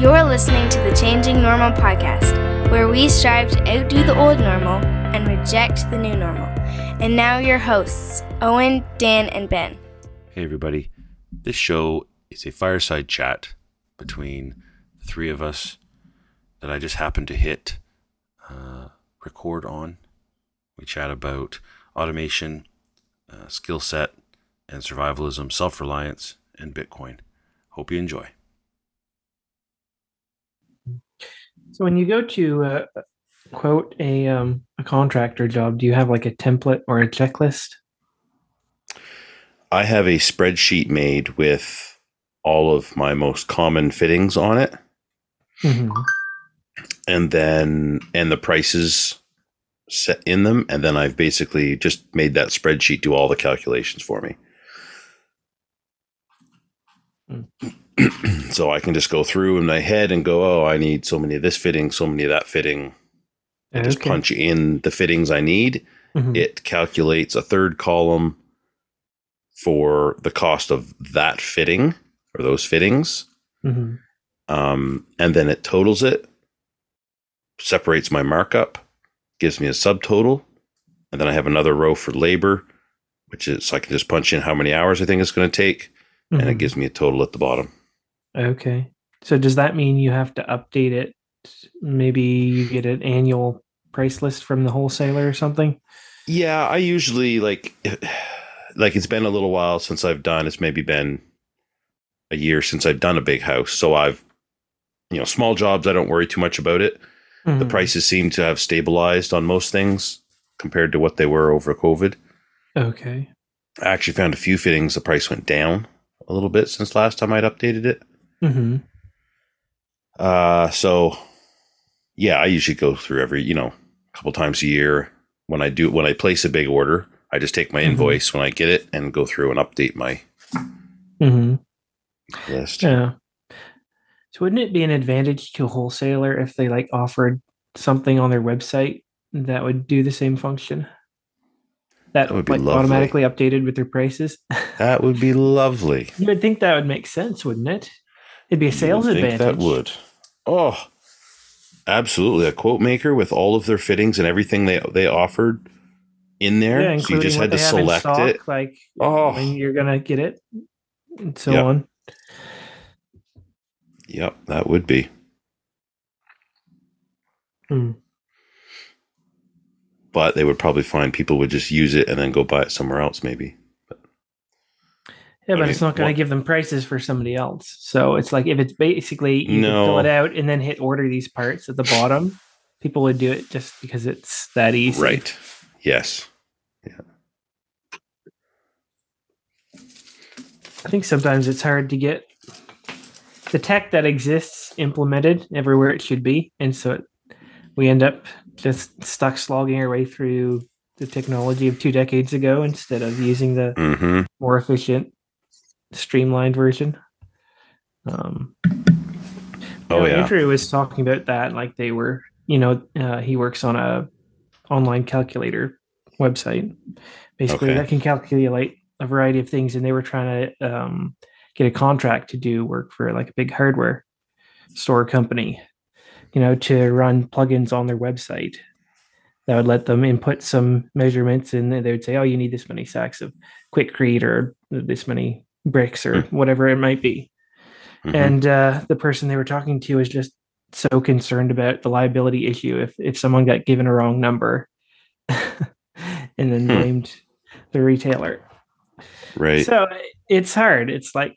You're listening to the Changing Normal podcast, where we strive to outdo the old normal and reject the new normal. And now, your hosts, Owen, Dan, and Ben. Hey, everybody. This show is a fireside chat between the three of us that I just happened to hit uh, record on. We chat about automation, uh, skill set, and survivalism, self reliance, and Bitcoin. Hope you enjoy. So when you go to uh, quote a um, a contractor job, do you have like a template or a checklist? I have a spreadsheet made with all of my most common fittings on it. Mm-hmm. And then, and the prices set in them. And then I've basically just made that spreadsheet do all the calculations for me. so I can just go through in my head and go, oh, I need so many of this fitting, so many of that fitting. And just punch in the fittings I need. Mhm. It calculates a third column for the cost of that fitting or those fittings. Mhm. Um, and then it totals it, separates my markup, gives me a subtotal, and then I have another row for labor, which is so I can just punch in how many hours I think it's going to take, and it Mhm. gives me a total at the bottom. Okay. So does that mean you have to update it? Maybe you get an annual price list from the wholesaler or something. Yeah, I usually like like it's been a little while since I've done. It's maybe been a year since I've done a big house, so I've you know small jobs. I don't worry too much about it. The Mhm. prices seem to have stabilized on most things compared to what they were over COVID. Okay. I actually found a few fittings. The price went down a little bit since last time I'd updated it. Hmm Uh, so yeah, I usually go through every, you know, a couple times a year when I do, when I place a big order, I just take my Mhm. invoice when I get it and go through and update my mm-hmm. list. Yeah. So wouldn't it be an advantage to a wholesaler if they like offered something on their website that would do the same function? That, That would be like lovely. automatically updated with their prices. That would be lovely. you would think that would make sense, wouldn't it? It'd be a sales think advantage. That would. Oh, absolutely. A quote maker with all of their fittings and everything they they offered in there. Yeah, so you just had to they have in select stock, it. like Oh. when you're gonna get it, and so Yep. on. Yep, that would be. Hmm. But they would probably find people would just use it and then go buy it somewhere else, maybe. Yeah, I but it's not going to give them prices for somebody else. So it's like if it's basically you No. can fill it out and then hit order these parts at the bottom, people would do it just because it's that easy. Right. Yes. Yeah. I think sometimes it's hard to get the tech that exists implemented everywhere it should be, and so it, we end up just stuck slogging our way through the technology of two decades ago instead of using the Mm-hmm. more efficient, streamlined version. Um, Oh, know, yeah. Andrew was talking about that, like they were, you know, uh, he works on a online calculator website, basically Okay. that can calculate a variety of things, and they were trying to um, get a contract to do work for like a big hardware store company, you know, to run plugins on their website that would let them input some measurements, and they would say, "Oh, you need this many sacks of Quikrete or this many bricks or whatever it might be." Mhm. and uh, the person they were talking to was just so concerned about the liability issue if if someone got given a wrong number and then Hmm. blamed the retailer right. so it's hard it's like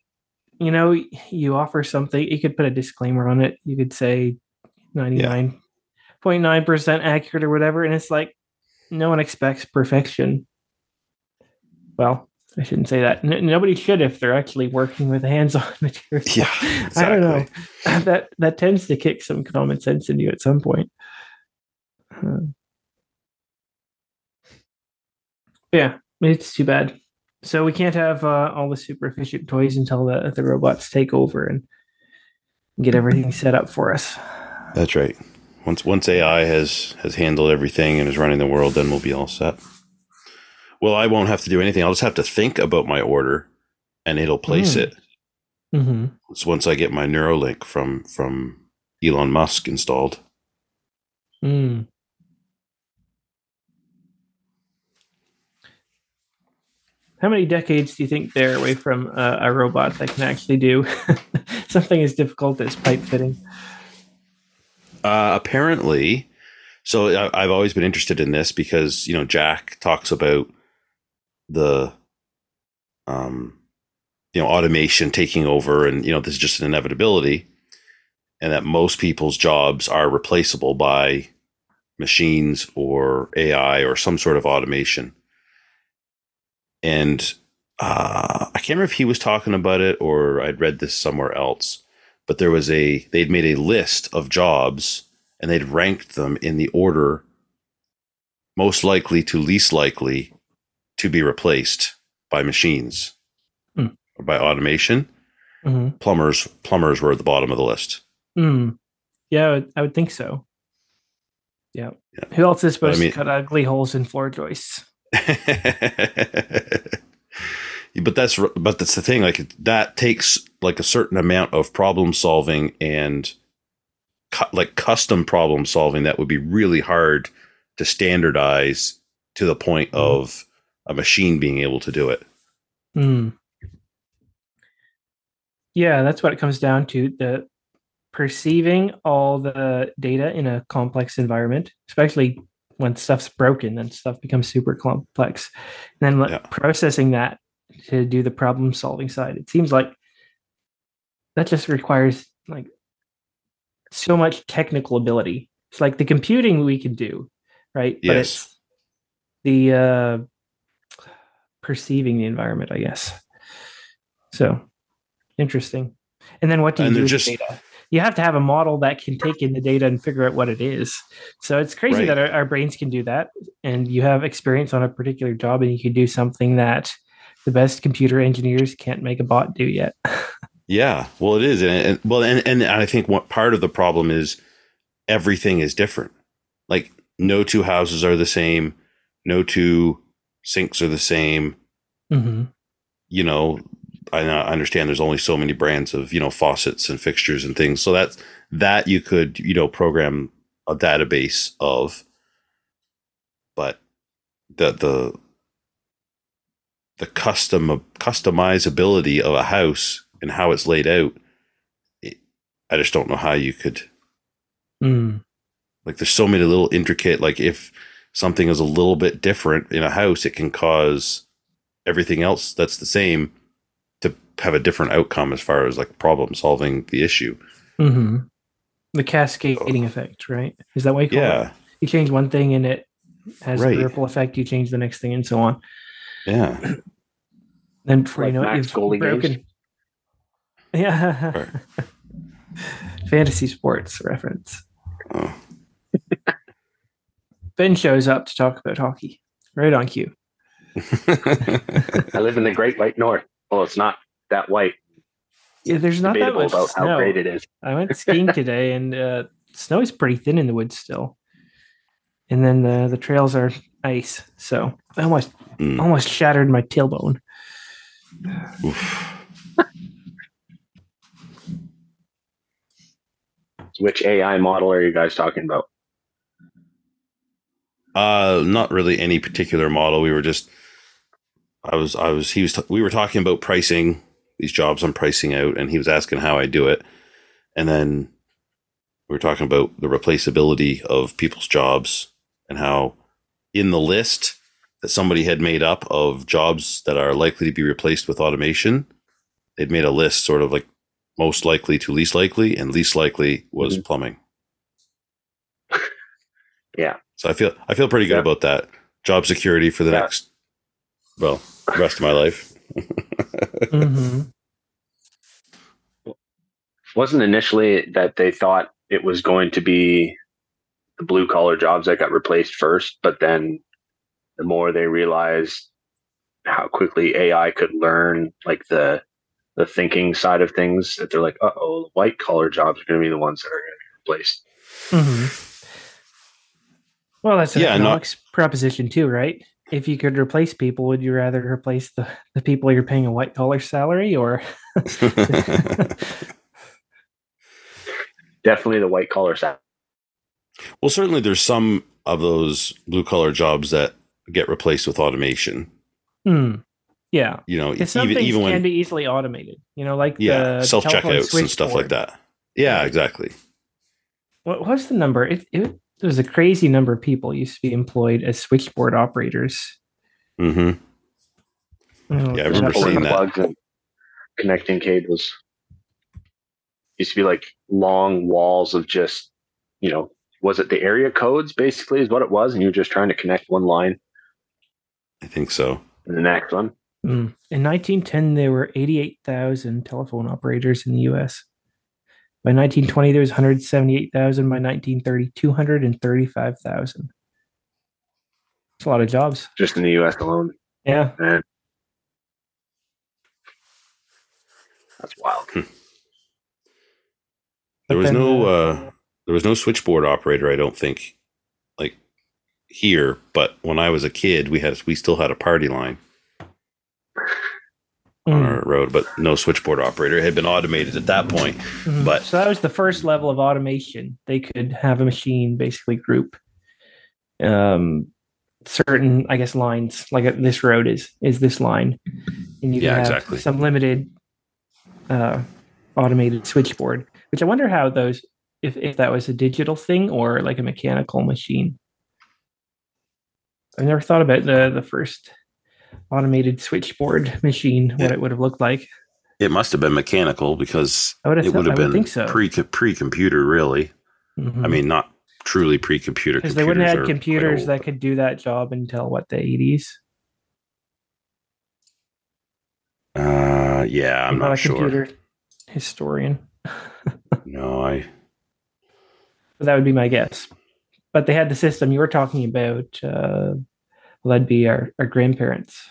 you know you offer something you could put a disclaimer on it you could say 99.9% accurate or whatever and it's like no one expects perfection well I shouldn't say that. N- nobody should if they're actually working with hands-on material. Yeah, I don't know. That that tends to kick some common sense in you at some point. Uh, yeah, it's too bad. So we can't have uh, all the super efficient toys until the the robots take over and get everything set up for us. That's right. Once once AI has has handled everything and is running the world, then we'll be all set. Well, I won't have to do anything. I'll just have to think about my order, and it'll place Hmm. it. Mm-hmm. It's once I get my Neuralink from from Elon Musk installed. Mm. How many decades do you think they're away from uh, a robot that can actually do something as difficult as pipe fitting? Uh, apparently, so I, I've always been interested in this because you know Jack talks about the um, you know automation taking over, and you know this is just an inevitability, and that most people's jobs are replaceable by machines or AI or some sort of automation. And uh, I can't remember if he was talking about it or I'd read this somewhere else, but there was a they'd made a list of jobs and they'd ranked them in the order most likely to least likely to be replaced by machines Hmm. or by automation. Mm-hmm. Plumbers plumbers were at the bottom of the list. Mm. Yeah, I would, I would think so. Yeah. Yeah. Who else is But I supposed mean- to cut ugly holes in floor joists? but that's but that's the thing like that takes like a certain amount of problem solving and cu- like custom problem solving that would be really hard to standardize to the point Mhm. of a machine being able to do it Mm. Yeah, that's what it comes down to. The perceiving all the data in a complex environment, especially when stuff's broken and stuff becomes super complex, and then like, Yeah. processing that to do the problem solving side. It seems like that just requires like so much technical ability. It's like the computing we can do, right? But Yes. it's the uh, perceiving the environment, I guess. So interesting. And then what do you And do with just- the data? You have to have a model that can take in the data and figure out what it is. So it's crazy Right. that our, our brains can do that. And you have experience on a particular job and you can do something that the best computer engineers can't make a bot do yet. yeah well it is and, and well and, and i think what part of the problem is everything is different like no two houses are the same no two sinks are the same mm-hmm. you know, I I understand there's only so many brands of, you know, faucets and fixtures and things. So that's that you could, you know, program a database of, but the the the custom customizability of a house and how it's laid out, it, I just don't know how you could Mm. like there's so many little intricate like if something is a little bit different in a house it can cause everything else that's the same to have a different outcome as far as like problem solving the issue Mm-hmm. The cascading effect, right? Is that what you call it? yeah You change one thing and it has Right. a ripple effect. You change the next thing and so on. yeah Then before you Like know it, Max you've goalie broken. games? Yeah. Right. Fantasy sports reference. Oh. Ben shows up to talk about hockey. Right on cue. I live in the Great White North. Well, it's not that white. Yeah, there's not that Debatable much about snow. how great it is. I went skiing today, and uh, snow is pretty thin in the woods still. And then the the trails are ice, so I almost Mm. almost shattered my tailbone. Oof. Which AI model are you guys talking about? Uh, not really any particular model. We were just, I was, I was, he was, we were talking about pricing these jobs I'm pricing out, and he was asking how I do it, and then we were talking about the replaceability of people's jobs and how in the list that somebody had made up of jobs that are likely to be replaced with automation, they'd made a list sort of like most likely to least likely, and least likely was Mhm. plumbing. Yeah. So I feel I feel pretty good Yeah. about that. Job security for the Yeah. next well, rest of my life. hmm Wasn't initially that they thought it was going to be the blue collar jobs that got replaced first, but then the more they realized how quickly AI could learn like the the thinking side of things, that they're like, uh oh, white collar jobs are going to be the ones that are going to be replaced. hmm Well, that's an Yeah, not- economics proposition too, right? if you could replace people, would you rather replace the, the people you're paying a white collar salary or? Definitely the white collar side. well, certainly there's some of those blue collar jobs that get replaced with automation. Hmm. Yeah. You know, Because some even things even can be easily automated. You know, like yeah, the self checkouts and stuff like that. Yeah, exactly. What was the number? It, it there was a crazy number of people used to be employed as switchboard operators. hmm Oh, Yeah, I look remember seeing that. plugs and connecting cables. Used to be like long walls of just, you know, was it the area codes basically is what it was, and you were just trying to connect one line I think so. and the next one. Mm. In 1910, there were 88,000 telephone operators in the U.S. By 1920, there was 178,000. By 1930, 235,000. It's a lot of jobs. just in the US alone. Yeah. And that's wild. There But was then, no uh, uh, there was no switchboard operator, I don't think, like here. But when I was a kid, we had we still had a party line on Mm. our road, but no switchboard operator. It had been automated at that point. Mhm. but- so that was the first level of automation. They could have a machine basically group um, certain, I guess, lines. Like uh, this road is is this line, and you Yeah, have exactly. some limited uh, automated switchboard. Which I wonder how those, if if that was a digital thing or like a mechanical machine. I never thought about the the first automated switchboard machine, what Yeah. it would have looked like. It must have been mechanical because would it would have I been think so. pre pre computer, really. Mhm. I mean, not truly pre computer because they wouldn't have had computers old, that but- could do that job until what the 80s Uh, yeah, I'm not a sure. computer historian No, I but that would be my guess but they had the system you were talking about uh well, that'd be our, our grandparents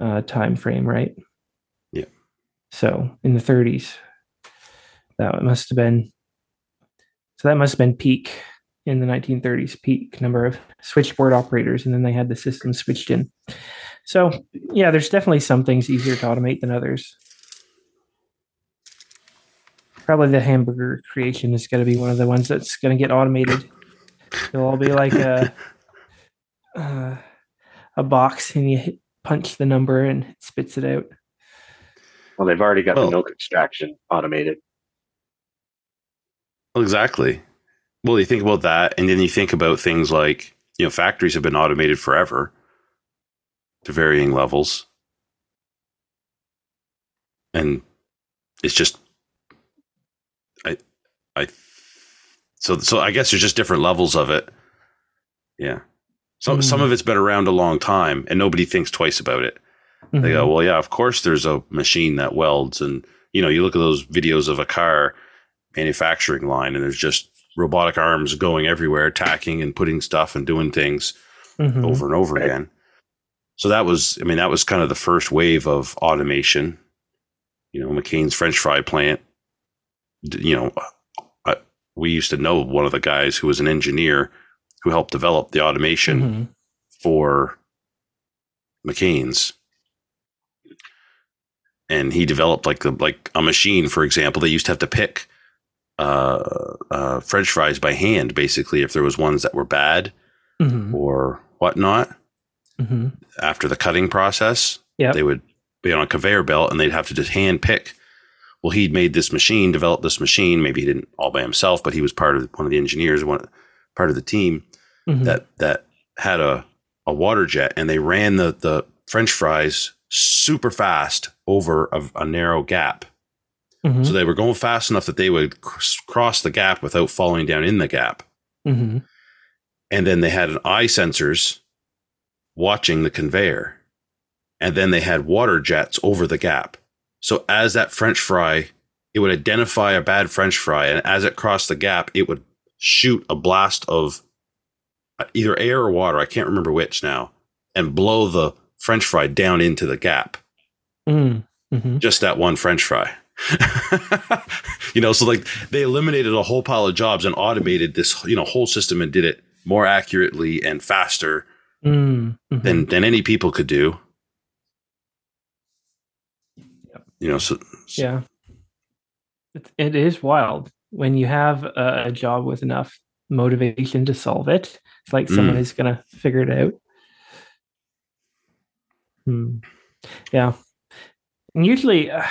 uh time frame right? Yeah. so in the 30s that must have been so that must have been peak in the 1930s peak number of switchboard operators and then they had the system switched in. So yeah there's definitely some things easier to automate than others. Probably the hamburger creation is going to be one of the ones that's going to get automated. It'll all be like a uh, a box and you hit, punch the number and it spits it out Well, they've already got Well- the milk extraction automated. Well, exactly. Well, you think about that, and then you think about things like you know factories have been automated forever to varying levels, and it's just I I so so I guess there's just different levels of it. Yeah. So some Mm. of it's been around a long time, and nobody thinks twice about it. They Mhm. go, well, yeah, of course there's a machine that welds. And, you know, you look at those videos of a car manufacturing line and there's just robotic arms going everywhere, tacking and putting stuff and doing things Mhm. over and over Right. again. So that was, I mean, that was kind of the first wave of automation. You know, McCain's French fry plant, you know, uh, we used to know one of the guys who was an engineer who helped develop the automation Mhm. for McCain's. And he developed like the like a machine, for example. They used to have to pick uh, uh, French fries by hand, basically, if there was ones that were bad Mhm. or whatnot. Mhm. After the cutting process, Yep. they would be on a conveyor belt and they'd have to just hand pick. Well, he'd made this machine, developed this machine. Maybe he didn't all by himself, but he was part of one of the engineers, one part of the team Mhm. that that had a a water jet and they ran the the french fries super fast over a, a narrow gap Mhm. so they were going fast enough that they would cr- cross the gap without falling down in the gap Mhm. and then they had an eye sensors watching the conveyor and then they had water jets over the gap so as that french fry it would identify a bad french fry and as it crossed the gap it would shoot a blast of either air or water i can't remember which now and blow the french fry down into the gap Mhm. Mhm. just that one french fry you know so like they eliminated a whole pile of jobs and automated this you know whole system and did it more accurately and faster Mm, mhm. than than any people could do. Yep. You know, so, so- yeah, it, it is wild when you have a, a job with enough motivation to solve it. It's like someone Mm. is going to figure it out. Hmm. Yeah, and usually, uh,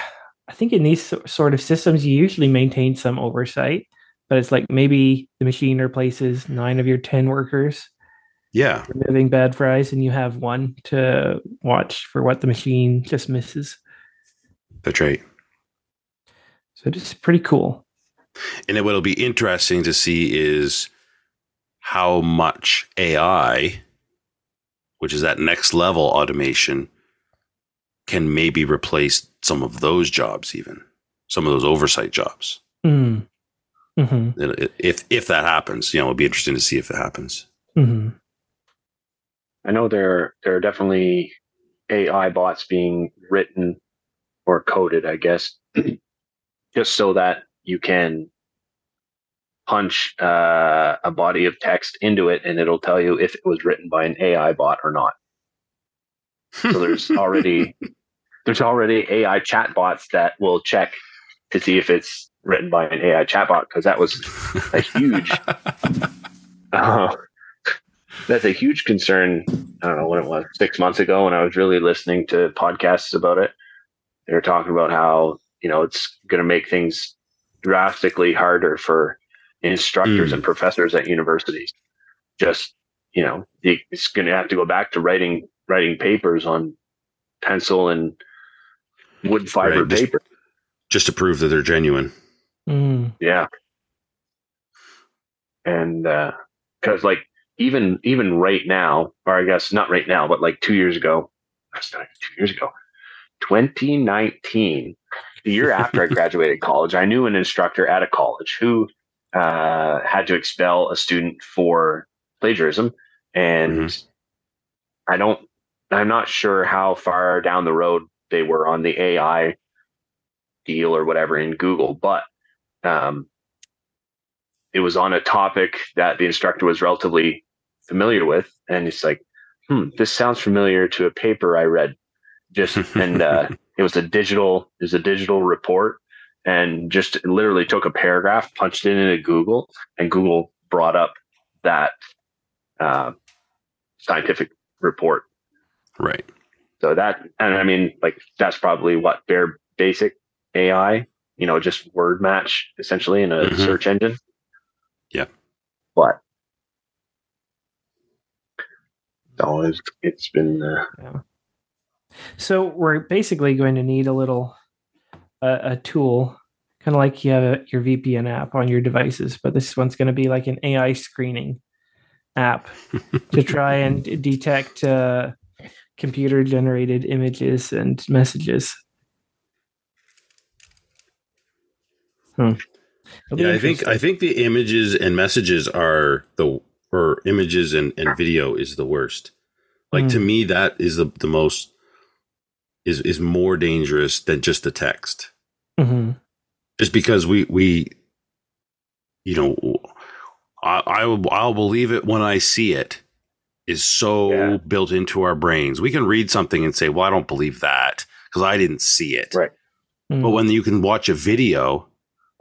I think in these sort of systems, you usually maintain some oversight, but it's like maybe the machine replaces nine of your ten workers yeah, removing bad fries, and you have one to watch for what the machine just misses. that's right. So it's pretty cool. And what'll be interesting to see is how much AI, which is that next level automation, can maybe replace some of those jobs, even some of those oversight jobs. Mm. hmm If if that happens, you know, it'll be interesting to see if it happens. hmm I know there there are definitely AI bots being written or coded, I guess, just so that you can punch uh, a body of text into it, and it'll tell you if it was written by an AI bot or not. So there's already there's already AI chatbots that will check to see if it's written by an AI chatbot because that was a huge uh, that's a huge concern. I don't know when it was six months ago when I was really listening to podcasts about it. They were talking about how you know it's going to make things drastically harder for instructors Mm. and professors at universities. Just you know, you- it's going to have to go back to writing writing papers on pencil and wood fiber Right, paper. Just to prove that they're genuine. Mm. Yeah. And uh, because like even even right now, or I guess not right now, but like two years ago, that's not two years ago, 2019, the year after I graduated college, I knew an instructor at a college who uh, had to expel a student for plagiarism, and I don't, I'm not sure how far down the road they were on the AI deal or whatever in Google, but um, it was on a topic that the instructor was relatively familiar with, and it's like, hmm, this sounds familiar to a paper I read. Just and uh, it was a digital, it was a digital report, and just literally took a paragraph, punched it into Google, and Google brought up that uh, scientific report. Right. So that, and I mean, like that's probably what bare basic AI, you know, just word match essentially in a Mhm. search engine. Yeah. But so it's, it's been, uh, So we're basically going to need a little uh, a tool, kind of like you have a, your VPN app on your devices, but this one's going to be like an AI screening app to try and detect uh, computer generated images and messages. Hmm. Yeah, I think I think the images and messages are the or images and, and video is the worst. Like to Mm. me, that is the the most is is more dangerous than just the text. Mhm. Just because we we you know I, I I'll believe it when I see it is so Yeah. built into our brains. We can read something and say, "Well, I don't believe that because I didn't see it." Right. Mm. But when you can watch a video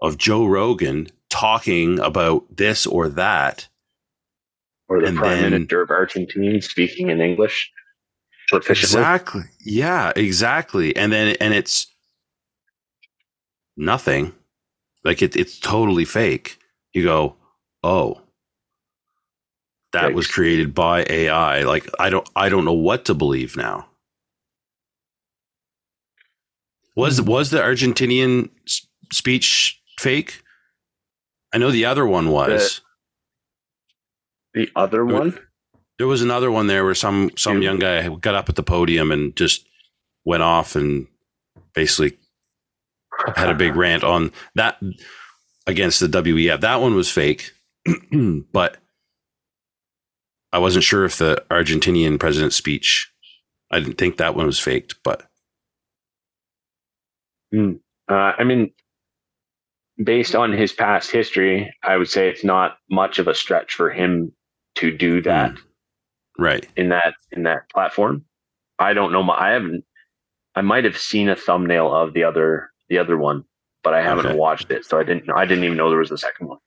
of Joe Rogan talking about this or that, or the prime then- minister of Argentina speaking in English exactly, yeah, exactly, and then and it's nothing, like it, it's totally fake. You go, oh, that was created by AI. Like I don't, I don't know what to believe now. Was Hmm. was the Argentinian speech fake? I know the other one was. The other one, There was another one there where some some young guy got up at the podium and just went off and basically had a big rant on that against the WEF. That one was fake, but I wasn't sure if the Argentinian president's speech. I didn't think that one was faked, but Uh, I mean, based on his past history, I would say it's not much of a stretch for him to do that. Right. in that in that platform. I don't know. My, I haven't. I might have seen a thumbnail of the other the other one, but I haven't Okay. watched it, so I didn't. I didn't even know there was a second one.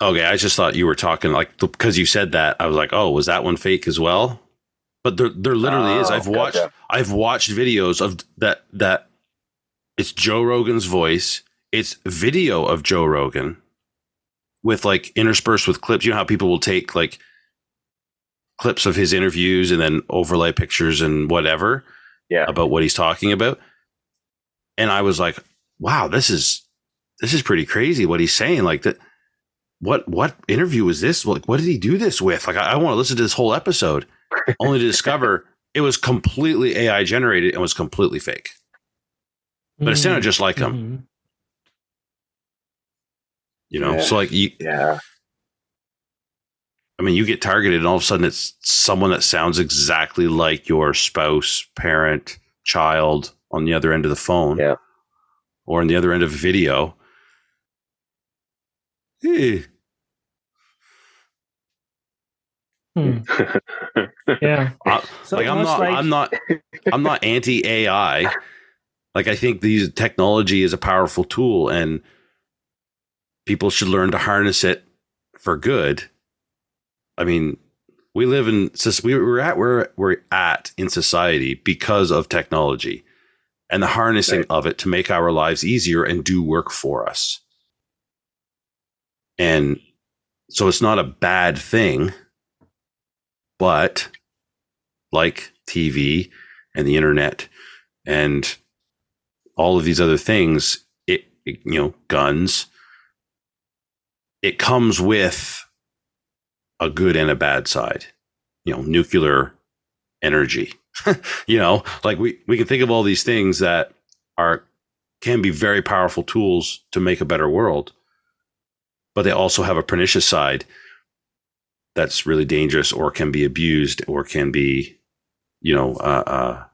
Okay, I just thought you were talking like because you said that I was like, oh, was that one fake as well? But there, there literally is. Oh, I've watched, gotcha. I've watched videos of that. That it's Joe Rogan's voice. It's video of Joe Rogan with like interspersed with clips. You know how people will take like clips of his interviews and then overlay pictures and whatever Yeah. about what he's talking about. And I was like, wow, this is this is pretty crazy what he's saying. Like that what what interview was this? Like what did he do this with? Like I, I want to listen to this whole episode only to discover it was completely AI generated and was completely fake. But it sounded just like him, Mhm. you know? Yeah. So like you Yeah. I mean, you get targeted and all of a sudden it's someone that sounds exactly like your spouse, parent, child on the other end of the phone. Yeah. Or on the other end of a video. Eh, Hmm. Yeah. I- So like I'm not like- I'm not I'm not anti AI. Like I think these technology is a powerful tool and people should learn to harness it for good. I mean, we live in we're at where we're at in society because of technology and the harnessing Right. of it to make our lives easier and do work for us. And so it's not a bad thing, but like TV and the internet and all of these other things, it, it- you know, guns, it comes with a good and a bad side. You know, nuclear energy. you know, like we, we can think of all these things that are can be very powerful tools to make a better world, but they also have a pernicious side that's really dangerous or can be abused or can be, you know, uh, uh,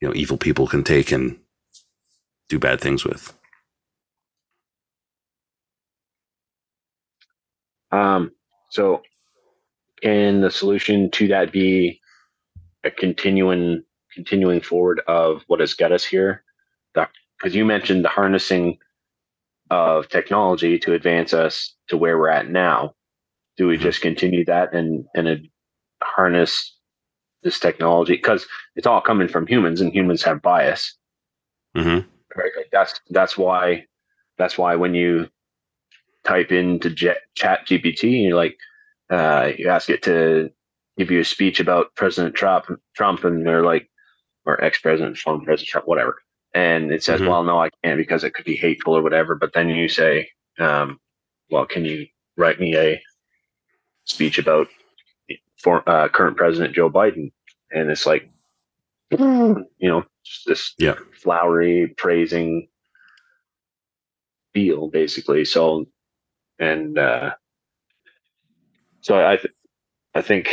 you know, evil people can take and do bad things with. Um, so can the solution to that be a continuing continuing forward of what has got us here? Because you mentioned the harnessing of technology to advance us to where we're at now. Do we Mhm. just continue that and and harness this technology? Because it's all coming from humans, and humans have bias. hmm Right. Like that's that's why that's why when you type into Jet, Chat GPT, and you're like, uh, you ask it to give you a speech about President Trump, Trump, and they're like, or ex president, former President Trump, whatever. And it says, Mhm. well, no, I can't because it could be hateful or whatever. But then you say, um, well, can you write me a speech about for, uh, current President Joe Biden? And it's like, you know, just this Yeah. flowery praising feel basically so and uh so i th- i think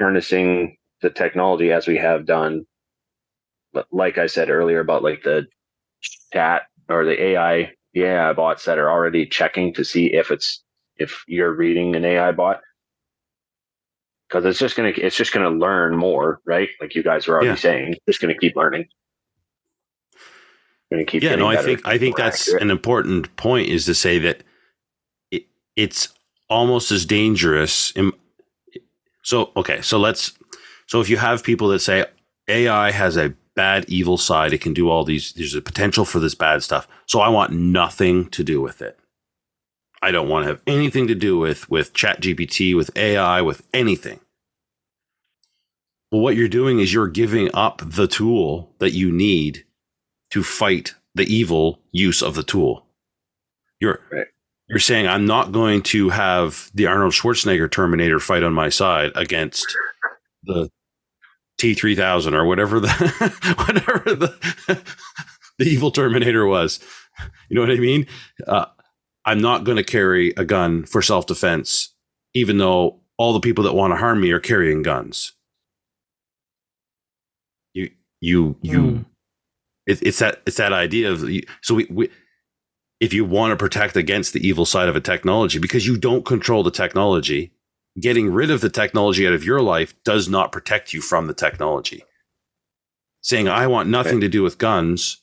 harnessing the technology as we have done like i said earlier about like the chat or the ai the ai bots that are already checking to see if it's if you're reading an ai bot because it's just gonna it's just gonna learn more right like you guys were already Yeah. saying it's just gonna keep learning gonna keep Yeah, no, I think I think that's accurate. an important point is to say that it's almost as dangerous. So okay, so let's so if you have people that say AI has a bad evil side, it can do all these. There's a potential for this bad stuff. So I want nothing to do with it. I don't want to have anything to do with with Chat GPT, with AI, with anything. Well, what you're doing is you're giving up the tool that you need to fight the evil use of the tool. You're Right. You're saying I'm not going to have the Arnold Schwarzenegger Terminator fight on my side against the T3000 or whatever the whatever the the evil Terminator was. You know what I mean? Uh, I'm not going to carry a gun for self defense, even though all the people that want to harm me are carrying guns. You you you Hmm. it, it's that it's that idea of so we, we if you want to protect against the evil side of a technology because you don't control the technology getting rid of the technology out of your life does not protect you from the technology. Saying I want nothing to do with guns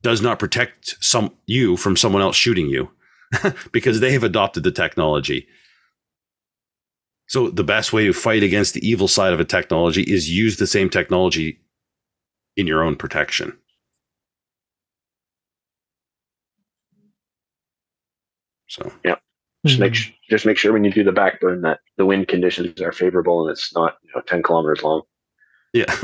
does not protect some you from someone else shooting you because they have adopted the technology. So the best way to fight against the evil side of a technology is use the same technology in your own protection. So yeah, just make Mhm. just make sure when you do the backburn that the wind conditions are favorable and it's not you know ten kilometers long. yeah.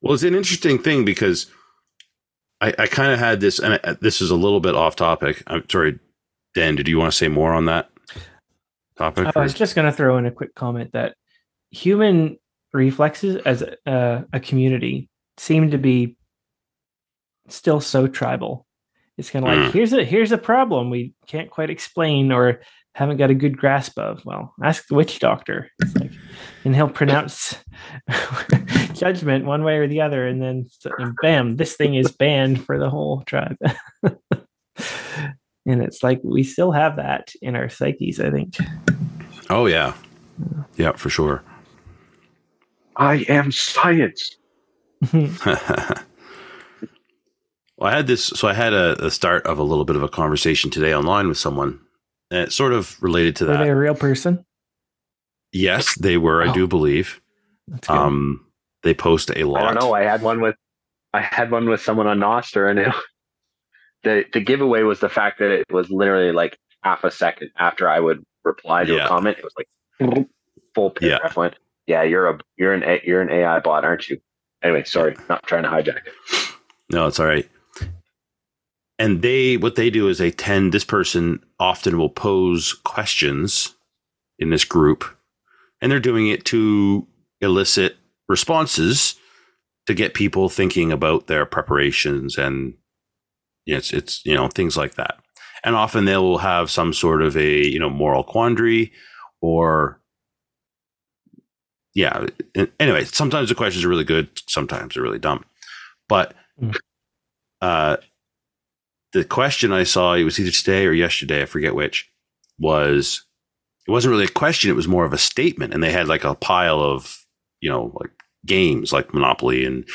well, it's an interesting thing because I, I kind of had this, and I, this is a little bit off topic. I'm sorry, Dan. Did you want to say more on that topic? I was just going to throw in a quick comment that human reflexes as a, a community seem to be still so tribal. It's kind of like Mm. here's a here's a problem we can't quite explain or haven't got a good grasp of. Well, ask the witch doctor. It's like, and he'll pronounce judgment one way or the other, and then and bam, this thing is banned for the whole tribe. and it's like we still have that in our psyches, I think. oh yeah, yeah, for sure. I am science. well, I had this, so I had a, a start of a little bit of a conversation today online with someone, and it's sort of related to that. Were they a real person? Yes, they were. I Oh. do believe. That's good. Um, they post a lot. I don't know. I had one with I had one with someone on Nostr, and it, the the giveaway was the fact that it was literally like half a second after I would reply to Yeah. a comment. It was like full paragraph went. Yeah, you're a you're an A- you're an AI bot, aren't you? Anyway, sorry, not trying to hijack it. No, it's all right. And they, what they do is they tend, this person often will pose questions in this group, and they're doing it to elicit responses to get people thinking about their preparations and it's, it's, you know, things like that. And often they will have some sort of a, you know, moral quandary or, yeah. Anyway, sometimes the questions are really good, sometimes they're really dumb. But uh, the question I saw, it was either today or yesterday, I forget which, was it wasn't really a question, it was more of a statement. And they had like a pile of, you know, like games like Monopoly and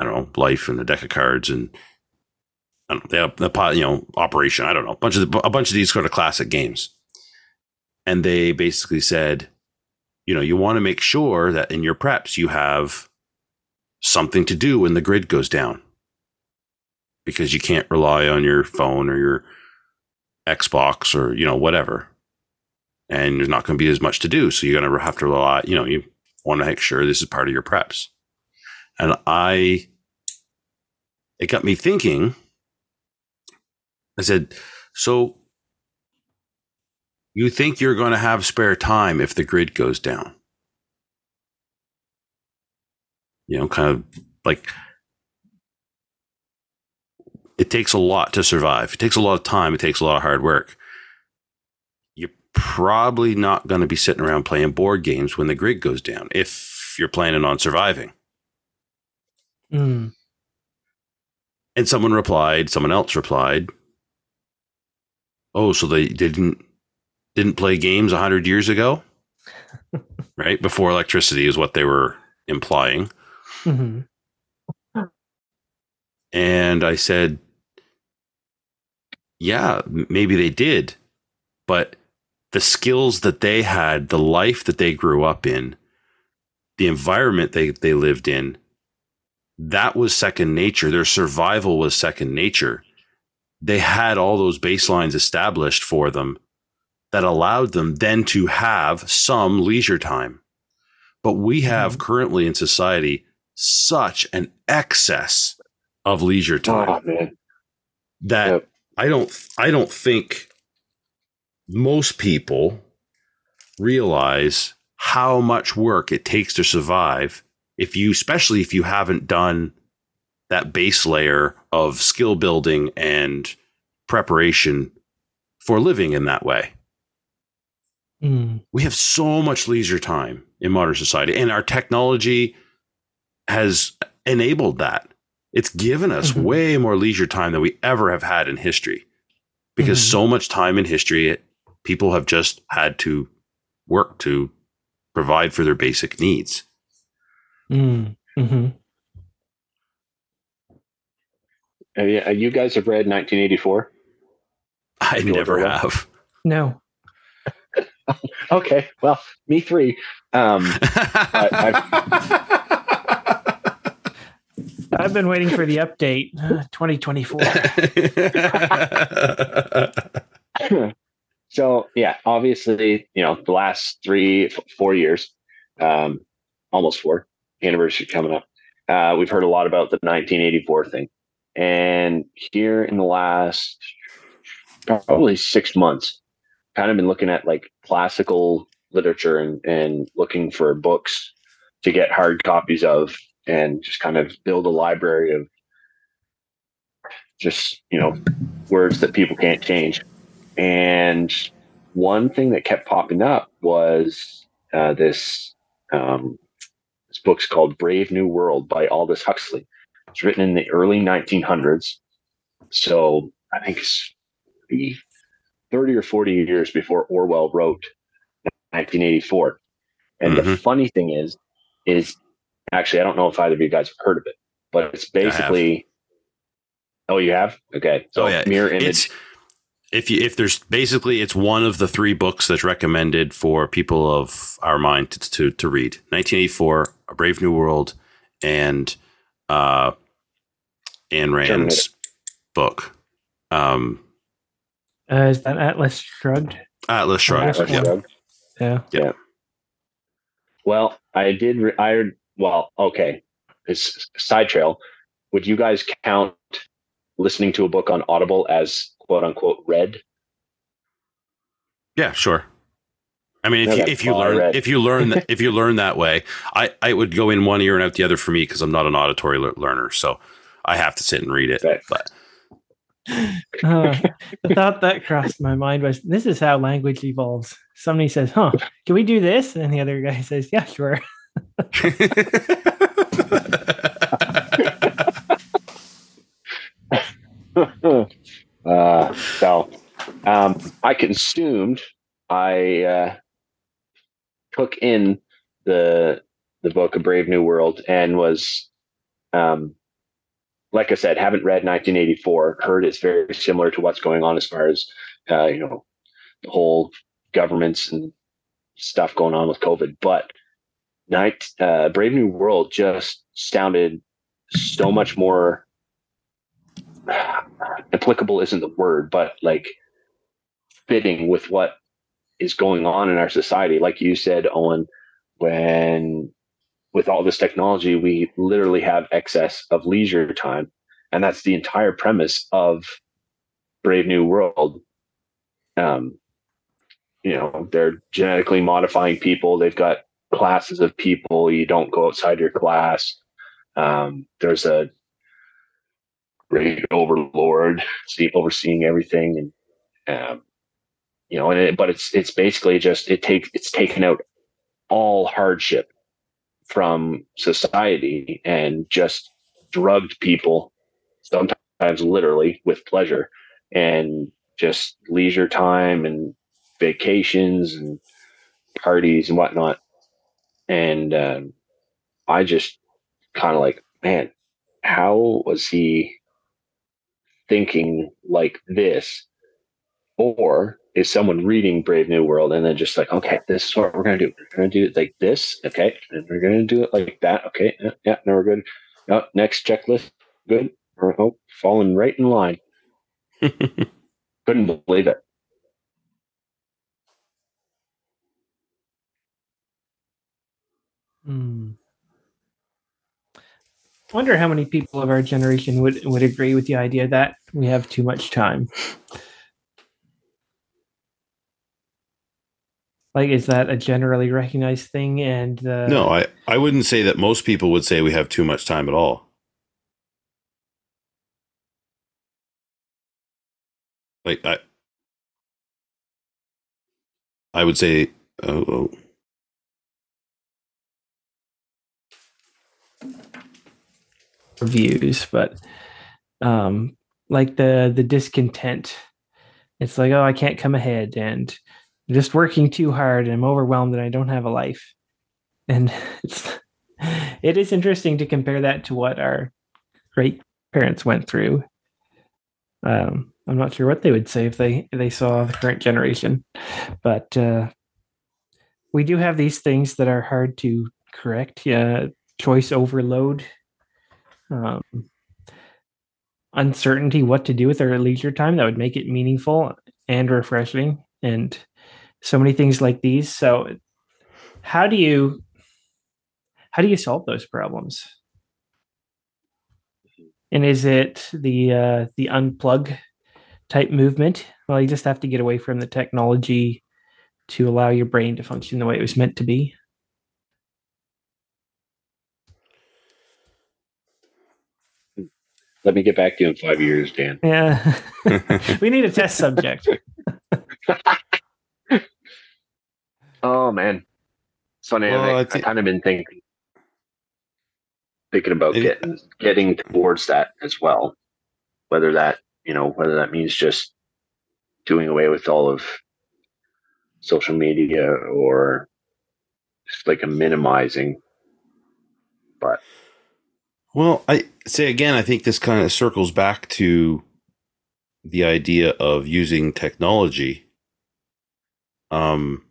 I don't know, Life and a deck of cards and I don't know, they have the pile, you know, Operation, I don't know, a bunch of the, a bunch of these sort of classic games. And they basically said, you know, you want to make sure that in your preps you have something to do when the grid goes down because you can't rely on your phone or your Xbox or you know whatever, and there's not going to be as much to do. So you're going to have to rely. You know, you want to make sure this is part of your preps. And I, it got me thinking. I said, so you think you're going to have spare time if the grid goes down? You know, kind of like it takes a lot to survive. It takes a lot of time. It takes a lot of hard work. You're probably not going to be sitting around playing board games when the grid goes down if you're planning on surviving. Mm. And someone replied, someone else replied, "Oh, so they didn't didn't play games 100 years ago?" right? Before electricity is what they were implying. Mhm. And I said, yeah, maybe they did. But the skills that they had, the life that they grew up in, the environment they, they lived in, that was second nature. Their survival was second nature. They had all those baselines established for them that allowed them then to have some leisure time. But we mm-hmm. have currently in society such an excess of leisure oh, time Oh that Yep. I don't I don't think most people realize how much work it takes to survive if you especially if you haven't done that base layer of skill building and preparation for living in that way. Mm. We have so much leisure time in modern society and our technology has enabled that. It's given us Mhm. way more leisure time than we ever have had in history because Mhm. so much time in history, it, people have just had to work to provide for their basic needs. Mm. hmm Uh, yeah, you guys have read 1984? I George never Orwell. have. No. Okay, well, me three. Um, I've been waiting for the update. Uh, 2024. so yeah, obviously, you know, the last three, four years, um, almost four anniversary coming up. Uh, we've heard a lot about the 1984 thing, and here in the last probably six months, kind of been looking at like classical literature and and looking for books to get hard copies of, and just kind of build a library of just you know words that people can't change. And one thing that kept popping up was uh, this um, this book's called Brave New World by Aldous Huxley. It's written in the early 1900s, so I think it's 30 or 40 years before Orwell wrote 1984. And the Mhm. funny thing is, is actually I don't know if either of you guys have heard of it, but it's basically. Oh, you have? Okay. So oh yeah, mirror image. It's if you if there's basically it's one of the three books that's recommended for people of our mind to to, to read. 1984, A Brave New World, and uh, Ayn Rand's book. Um, Uh, is that Atlas Shrugged? Atlas Shrugged. Atlas yeah. Shrugged. Yeah. Well, I did. Re- I well, okay. It's side trail. Would you guys count listening to a book on Audible as quote unquote read? Yeah, sure. I mean, if Okay, you if you learn read. if you learn that if you learn that way, I I would go in one ear and out the other for me because I'm not an auditory lear- learner, so I have to sit and read it. Right. But Uh, the thought that crossed my mind was this is how language evolves. Somebody says, huh, can we do this? And the other guy says, yeah, sure. uh, so um, I consumed. I uh, took in the the book A Brave New World and was, um, like I said, haven't read 1984. Heard it's very similar to what's going on as far as uh, you know the whole governments and stuff going on with COVID. But night uh, Brave New World just sounded so much more applicable isn't the word, but like fitting with what is going on in our society. Like you said, Owen, when with all this technology, we literally have excess of leisure time. And that's the entire premise of Brave New World. Um, you know, they're genetically modifying people. They've got classes of people. You don't go outside your class. Um, there's a great overlord see, overseeing everything and um, you know and it, but it's it's basically just it takes it's taken out all hardship from society and just drugged people sometimes literally with pleasure and just leisure time and vacations and parties and whatnot. And um, i just kind of like man how was he thinking like this? Or is someone reading brave new world and then just like okay this is what we're going to do. We're going to do it like this okay? And we're going to do it like that okay? Yeah, yeah no we're good. Oh, next checklist good. Or, oh falling right in line. Couldn't believe it. Hmm. wonder how many people of our generation would, would agree with the idea that we have too much time. Like, is that a generally recognized thing? And uh, no, I I wouldn't say that most people would say we have too much time at all. Like I, I would say, oh, oh. views, but um, like the the discontent. It's like, oh, I can't come ahead, and just working too hard, and I'm overwhelmed, and I don't have a life. And it's it is interesting to compare that to what our great parents went through. Um, I'm not sure what they would say if they if they saw the current generation, but uh, we do have these things that are hard to correct. Yeah, choice overload, um, uncertainty what to do with our leisure time that would make it meaningful and refreshing, and so many things like these. So, how do you how do you solve those problems? And is it the uh, the unplug type movement? Well, you just have to get away from the technology to allow your brain to function the way it was meant to be. Let me get back to you in five years, Dan. Yeah, we need a test subject. oh man, it's funny. Well, I, I kind of been thinking, thinking about It- getting getting towards that as well. Whether that you know whether that means just doing away with all of social media or just like a minimizing. But Well, I say again, I think this kind of circles back to the idea of using technology. Um,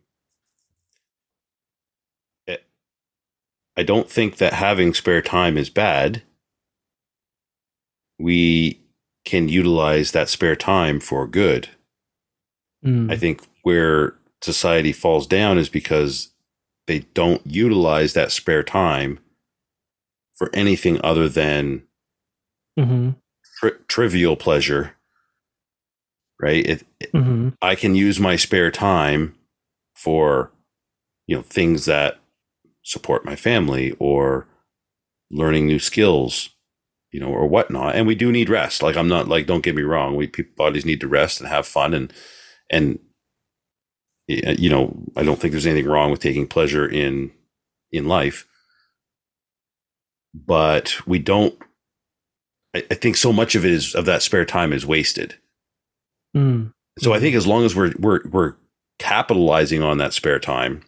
I don't think that having spare time is bad. We can utilize that spare time for good. Mm, I think where society falls down is because they don't utilize that spare time for anything other than mhm, tri- trivial pleasure. Right? It, it- mhm, I can use my spare time for you know things that support my family or learning new skills you know or whatnot. And we do need rest. Like i'm not like don't get me wrong. We people bodies need to rest and have fun and and you know i don't think there's anything wrong with taking pleasure in in life. But we don't I, I think so much of it is of that spare time is wasted. Mm, so I think as long as we're we're we're capitalizing on that spare time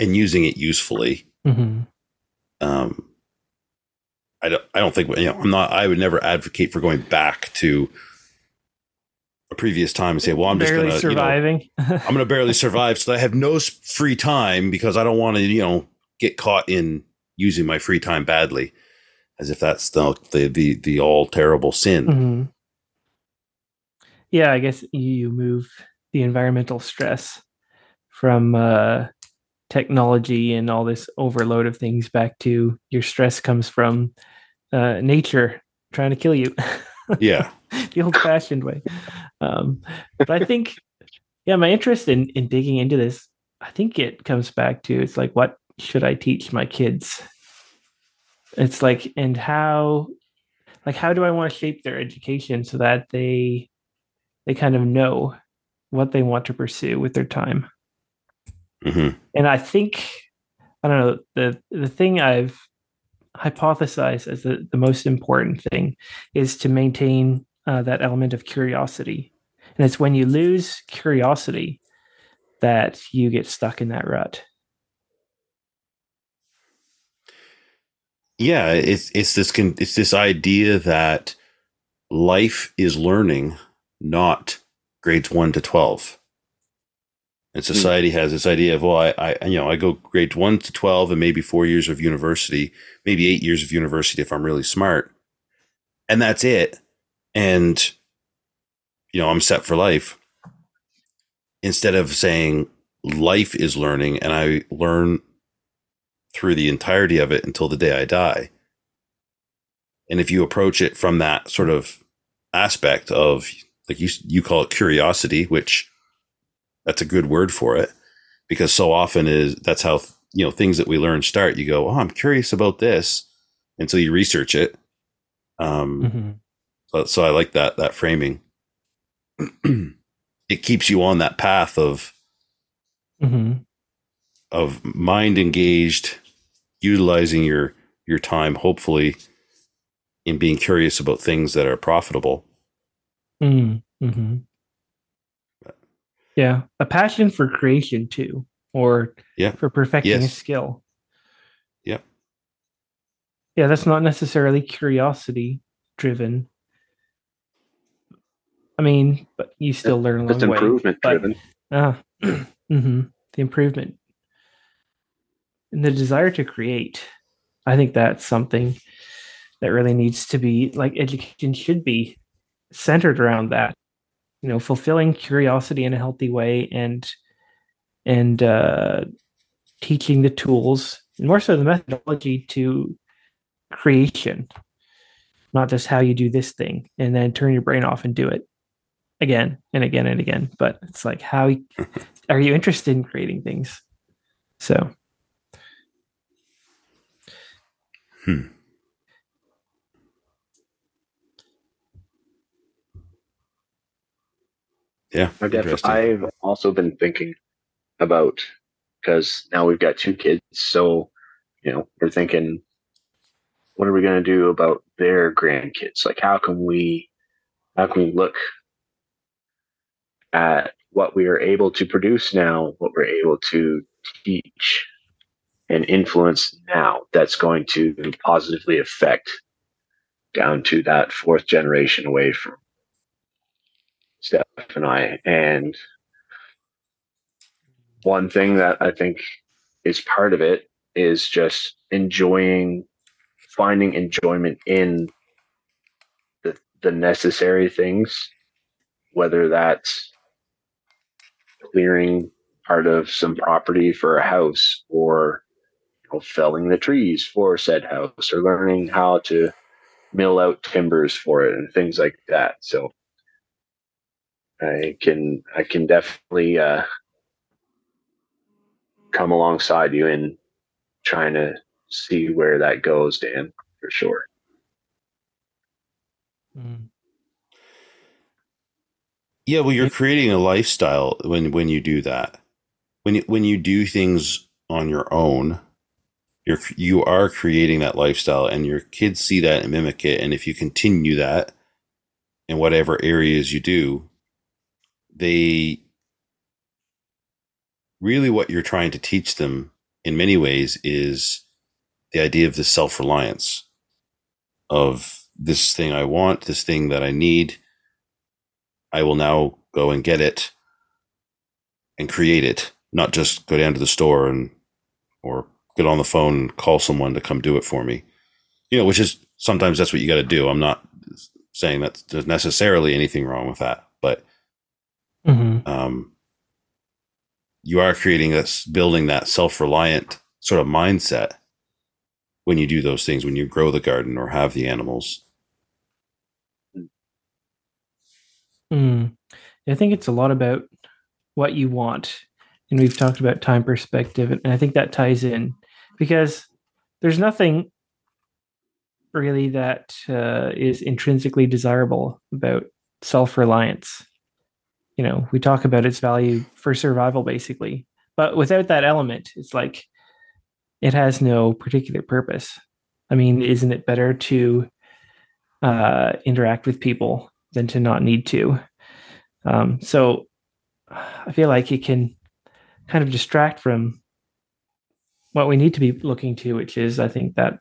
and using it usefully, mhm. um, I don't I don't think you know I'm not I would never advocate for going back to a previous time and say, well, I'm just barely gonna you know. I'm gonna barely survive, so I have no free time because I don't want to you know get caught in using my free time badly, as if that's the the the, the all terrible sin. Mhm. Yeah, I guess you move the environmental stress from uh, technology and all this overload of things back to your stress comes from uh, nature trying to kill you Yeah, the old fashioned way. Um, but I think, yeah, my interest in, in digging into this, I think it comes back to it's like, what should I teach my kids? It's like, and how, like, how do I want to shape their education so that they, they kind of know what they want to pursue with their time? Hmm and I think I don't know the the thing I've hypothesized as the, the most important thing is to maintain uh, that element of curiosity, and it's when you lose curiosity that you get stuck in that rut. yeah it's it's this con- it's this idea that life is learning not grades 1 to 12 and society has this idea of well I, I you know i go grades 1 to 12 and maybe 4 years of university maybe 8 years of university if i'm really smart. And that's it. And you know i'm set for life. Instead of saying life is learning and i learn through the entirety of it until the day I die. And if you approach it from that sort of aspect of like you you call it curiosity, which that's a good word for it because so often is that's how you know things that we learn start. You go, "Oh, I'm curious about this." And so you research it. Um Mhm. so, so I like that that framing. it keeps you on that path of Mhm. of mind engaged, utilizing your your time hopefully in being curious about things that are profitable. Mm, hmm Yeah, a passion for creation too, or Yeah. for perfecting a skill. Yep. Yeah, that's not necessarily curiosity driven. I mean, but you still learn along It's the way. improvement but- driven. Ah, hmm the improvement and the desire to create. I think that's something that really needs to be like education should be centered around that. You know, fulfilling curiosity in a healthy way and and uh, teaching the tools and more so the methodology to creation, not just how you do this thing and then turn your brain off and do it again and again and again. But it's like how are you interested in creating things? So Hmm. Yeah. I def-. I've also been thinking about because now we've got two kids, so you know we're thinking, what are we going to do about their grandkids? Like, how can we, how can we look at what we are able to produce now, what we're able to teach and influence now? That's going to positively affect down to that fourth generation away from Steph and I. And one thing that I think is part of it is just enjoying, finding enjoyment in the the necessary things, whether that's clearing part of some property for a house or you know, felling the trees for said house or learning how to mill out timbers for it and things like that. So I can I can definitely uh, come alongside you in trying to see where that goes, Dan, for sure. mm, Yeah, well, you're creating a lifestyle when when you do that. When you, when you do things on your own, you're you are creating that lifestyle, and your kids see that and mimic it. And if you continue that in whatever areas you do, they really what you're trying to teach them in many ways is the idea of the self reliance of this thing I want, this thing that I need. I will now go and get it and create it, not just go down to the store and or get on the phone and call someone to come do it for me. You know, which is sometimes that's what you got to do. I'm not saying that there's necessarily anything wrong with that, but mhm. um, you are creating this, building that self-reliant sort of mindset when you do those things, when you grow the garden or have the animals. Mm. I think it's a lot about what you want. And we've talked about time perspective. And I think that ties in because there's nothing really that uh, is intrinsically desirable about self reliance. You know, we talk about its value for survival, basically. But without that element, it's like it has no particular purpose. I mean, isn't it better to uh, interact with people than to not need to? Um, so I feel like it can kind of distract from what we need to be looking to, which is, I think, that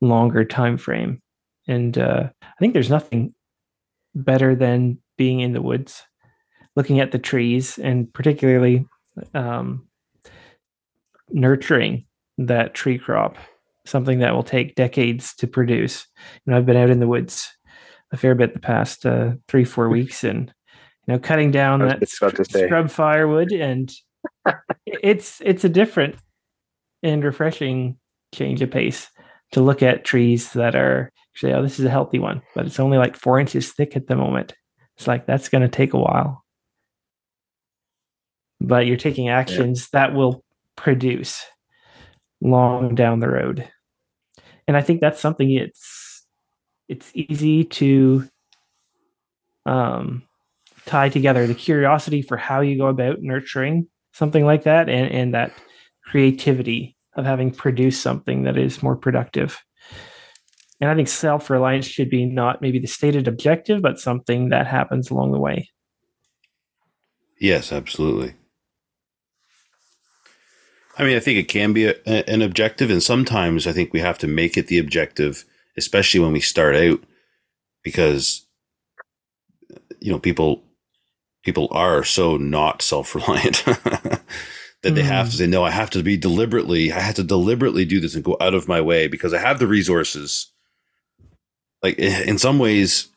longer time frame. And uh, I think there's nothing better than being in the woods, looking at the trees, and particularly um, nurturing that tree crop, something that will take decades to produce. And I've been out in the woods a fair bit the past uh, three, four weeks, and you know, cutting down that just about to scr- say. scrub firewood, and it's it's a different and refreshing change of pace to look at trees that are actually, oh, this is a healthy one, but it's only like four inches thick at the moment. It's like that's going to take a while, but you're taking actions that will produce long down the road, and I think that's something it's it's easy to um, tie together the curiosity for how you go about nurturing something like that and, and that creativity of having produced something that is more productive And I think self reliance should be not maybe the stated objective, but something that happens along the way. Yes, absolutely. I mean, I think it can be a, an objective, and sometimes I think we have to make it the objective, especially when we start out, because you know people people are so not self reliant that they have to hmm. say, no, I have to be deliberately, I have to deliberately do this and go out of my way because I have the resources. Like eh, in some ways,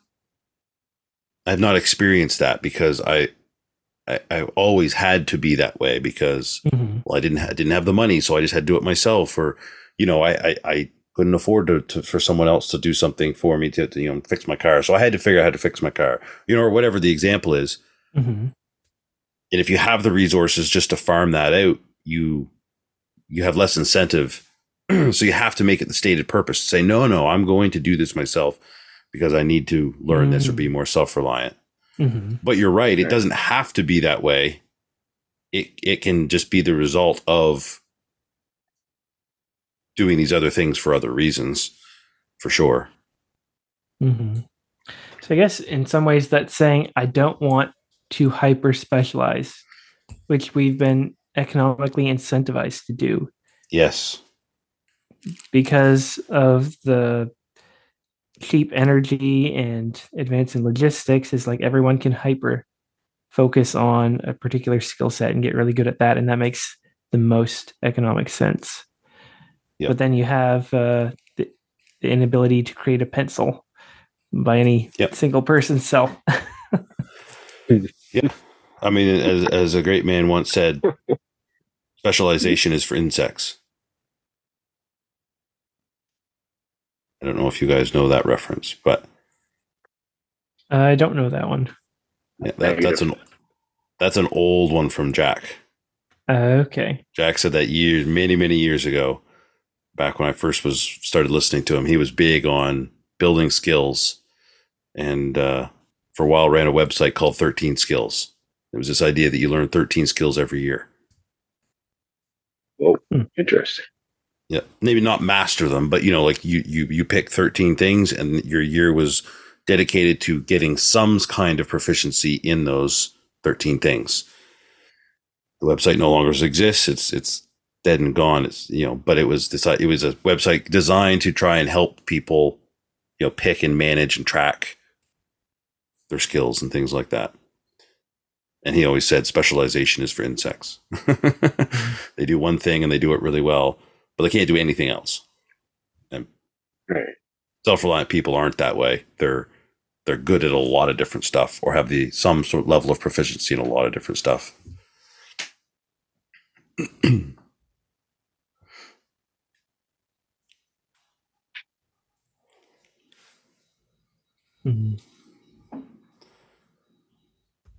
I've not experienced that because I I, I always had to be that way because mm-hmm. well, I didn't ha- didn't have the money, so I just had to do it myself. Or you know, I I, I couldn't afford to, to, for someone else to do something for me to, to, you know fix my car, so I had to figure out how to fix my car. You know, or whatever the example is. Mm-hmm. And if you have the resources just to farm that out, you you have less incentive. so you have to make it the stated purpose. To say no, no, I'm going to do this myself because I need to learn mm-hmm. this or mm. be more self reliant. Mm-hmm. But you're right; it doesn't have to be that way. It it can just be the result of doing these other things for other reasons, for sure. Mm-hmm. So I guess in some ways that's saying I don't want to hyper specialize, which we've been economically incentivized to do. Yes. Because of the cheap energy and advancing logistics is like everyone can hyper focus on a particular skill set and get really good at that and that makes the most economic sense yep. but then you have uh, the, the, inability to create a pencil by any yep. single person's self yeah i mean as, as a great man once said specialization is for insects I don't know if you guys know that reference, but I don't know that one. Yeah, that, that's an that's an old one from Jack. Uh, okay. Jack said that years, many many years ago, back when I first was started listening to him. He was big on building skills, and uh, for a while ran a website called Thirteen Skills. It was this idea that you learn thirteen skills every year. Well, hmm. interesting yeah maybe not master them but you know like you you you pick 13 things and your year was dedicated to getting some kind of proficiency in those 13 things. The website no longer exists. It's it's dead and gone. It's you know but it was this it was a website designed to try and help people you know pick and manage and track their skills and things like that. And he always said specialization is for insects. They do one thing and they do it really well but they can't do anything else. And right. self-reliant people aren't that way. They're they're good at a lot of different stuff or have the some sort of level of proficiency in a lot of different stuff. mm-hmm.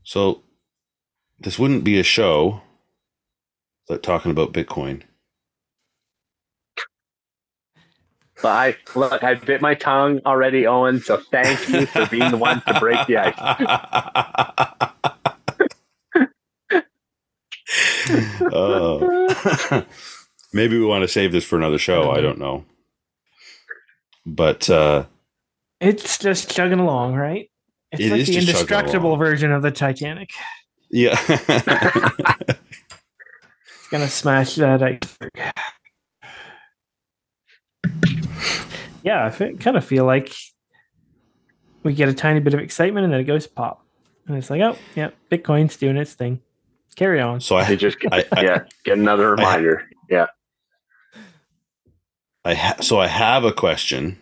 So this wouldn't be a show that talking about Bitcoin But I look, I bit my tongue already, Owen. So thank you for being the one to break the ice. uh, maybe we want to save this for another show. I don't know, but uh, it's just chugging along, right? It's it like the indestructible version of the Titanic. Yeah, it's gonna smash that iceberg yeah, I kind of feel like we get a tiny bit of excitement and then it goes pop. And it's like, oh, yeah, Bitcoin's doing its thing. Carry on. So I just, I, I, yeah, get another reminder. I, yeah. I ha- so I have a question,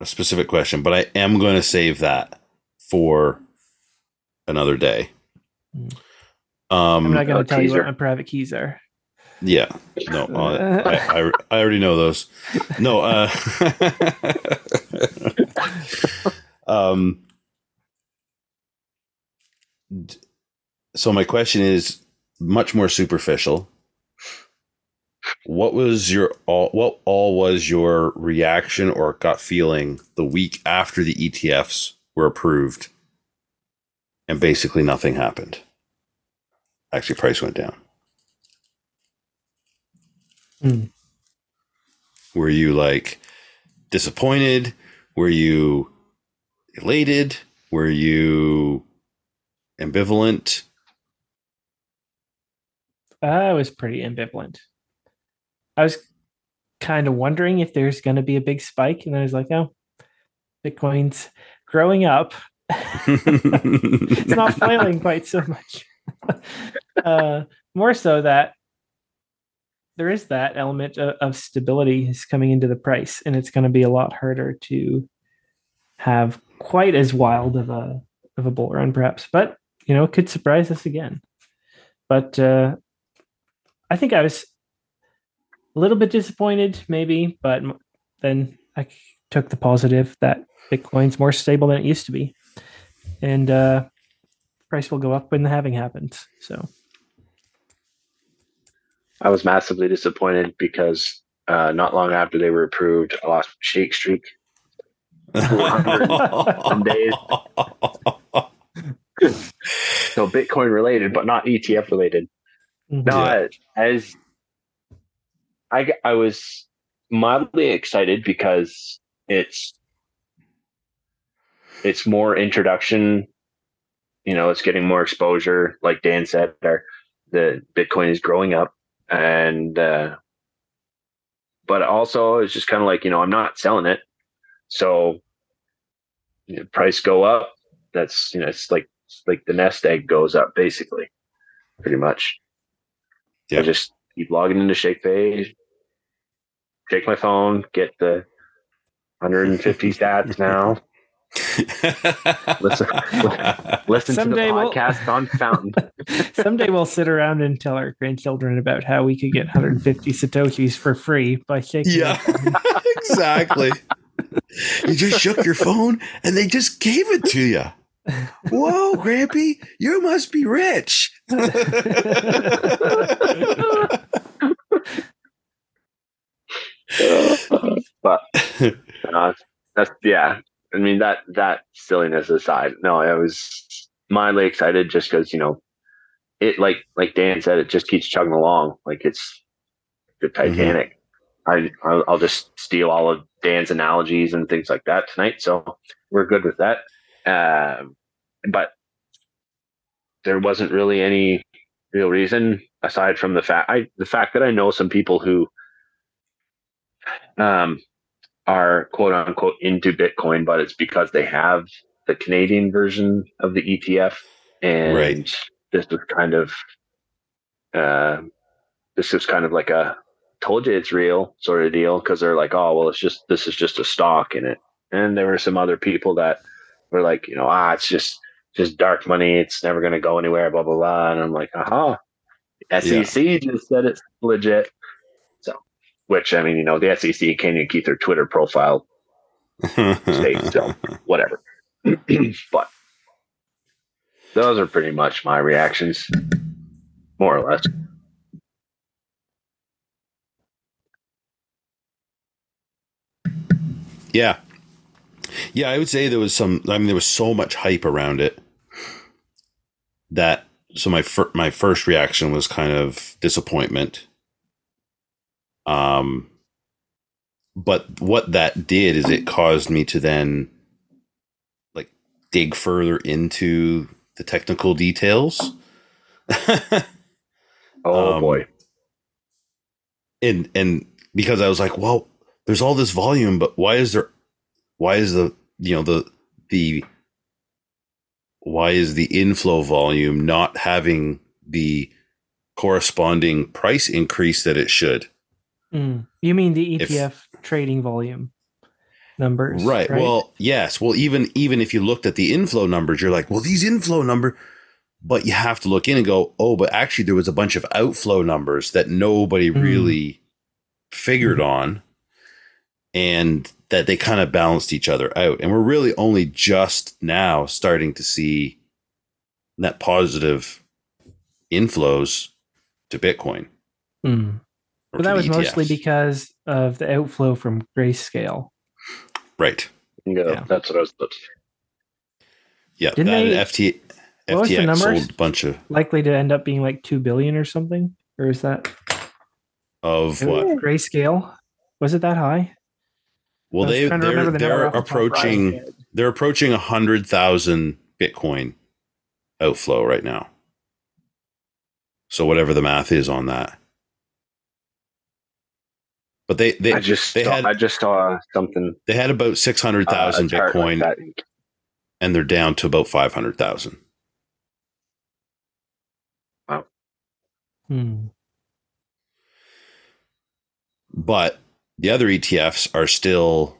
a specific question, but I am going to save that for another day. Hmm. Um, I'm not going to tell teaser. you what my private keys are. Yeah. No, uh, I, I, I, already know those. No. Uh, um, so my question is much more superficial. What was your all? What all was your reaction or gut feeling the week after the ETFs were approved, and basically nothing happened? Actually, price went down. Mm. Were you like, disappointed? Were you elated? Were you ambivalent? I was pretty ambivalent. I was kind of wondering if there's going to be a big spike, and I was like, oh, Bitcoin's growing up. it's not flailing quite so much. uh, more so that there is that element of, of stability is coming into the price, and it's going to be a lot harder to have quite as wild of a of a bull run, perhaps. But you know, it could surprise us again. But uh, I think I was a little bit disappointed, maybe, but then I took the positive that Bitcoin's more stable than it used to be, and uh, price will go up when the halving happens. So I was massively disappointed because uh, not long after they were approved, I lost Shake Streak. Some days. so Bitcoin related, but not ETF related. mhm. No, Yeah. I- as I g- I was mildly excited because it's it's more introduction. You know, it's getting more exposure. Like Dan said, our, the Bitcoin is growing up, and uh, but also it's just kind of like you know I'm not selling it, so you know, price go up. That's you know it's like like the nest egg goes up basically, pretty much. Yeah. I just keep logging into ShakePay, take my phone, get the 150 sats now. Listen, listen to the Someday we'll- podcast on Fountain. Someday we'll sit around and tell our grandchildren about how we could get 150 satoshis for free by shaking. yeah, exactly. You just shook your phone and they just gave it to you. Whoa, Grampy, you must be rich. but uh, that's yeah. I mean that that silliness aside, no, I was mildly excited just because you know it like like Dan said, it just keeps chugging along like it's the Titanic. I I'll, just steal all of Dan's analogies and things like that tonight, so we're good with that. Um, but there wasn't really any real reason aside from the fact I the fact that I know some people who um are quote unquote into Bitcoin, but it's because they have the Canadian version of the ETF, and Right. this was kind of uh, this is kind of like a told you it's real sort of deal because they're like, oh well, it's just this is just a stock in it, and there were some other people that were like, you know, ah, it's just just dark money, it's never going to go anywhere, blah blah blah, and I'm like, aha, SEC just said it's legit which I mean, you know, the SEC can't even keep their Twitter profile safe, so whatever. but those are pretty much my reactions, more or less. Yeah. Yeah, I would say there was some I mean there was so much hype around it that so my fir- my first reaction was kind of disappointment. Um but what that did is it caused me to then like dig further into the technical details. Oh Um, boy, and and because I was like, well, there's all this volume, but why is there why is the you know the the why is the inflow volume not having the corresponding price increase that it should? Mm. You mean the If- ETF trading volume numbers? Right. Well, yes. Well, even even if you looked at the inflow numbers, you're like, well, these inflow number, but you have to look in and go, oh, but actually there was a bunch of outflow numbers that nobody Mm. really figured on, and that they kind of balanced each other out. And we're really only just now starting to see net positive inflows to Bitcoin. Mm. Or But that to was mostly because of the outflow from Grayscale. right. yeah, yeah. that's what I was. That's, Yeah, Didn't that they- FT, what was the FTX numbers? sold a bunch of Likely to end up being like two billion or something, or is that of what? Grayscale? Was it that high? Well, they they're, the they're off the top of my approaching they're approaching a hundred thousand Bitcoin outflow right now. So whatever the math is on that, but they they I just they saw, had I just saw something. they had about six hundred thousand uh, thousand a chart like Bitcoin, and they're down to about five hundred thousand. Wow. Hmm. but the other ETFs are still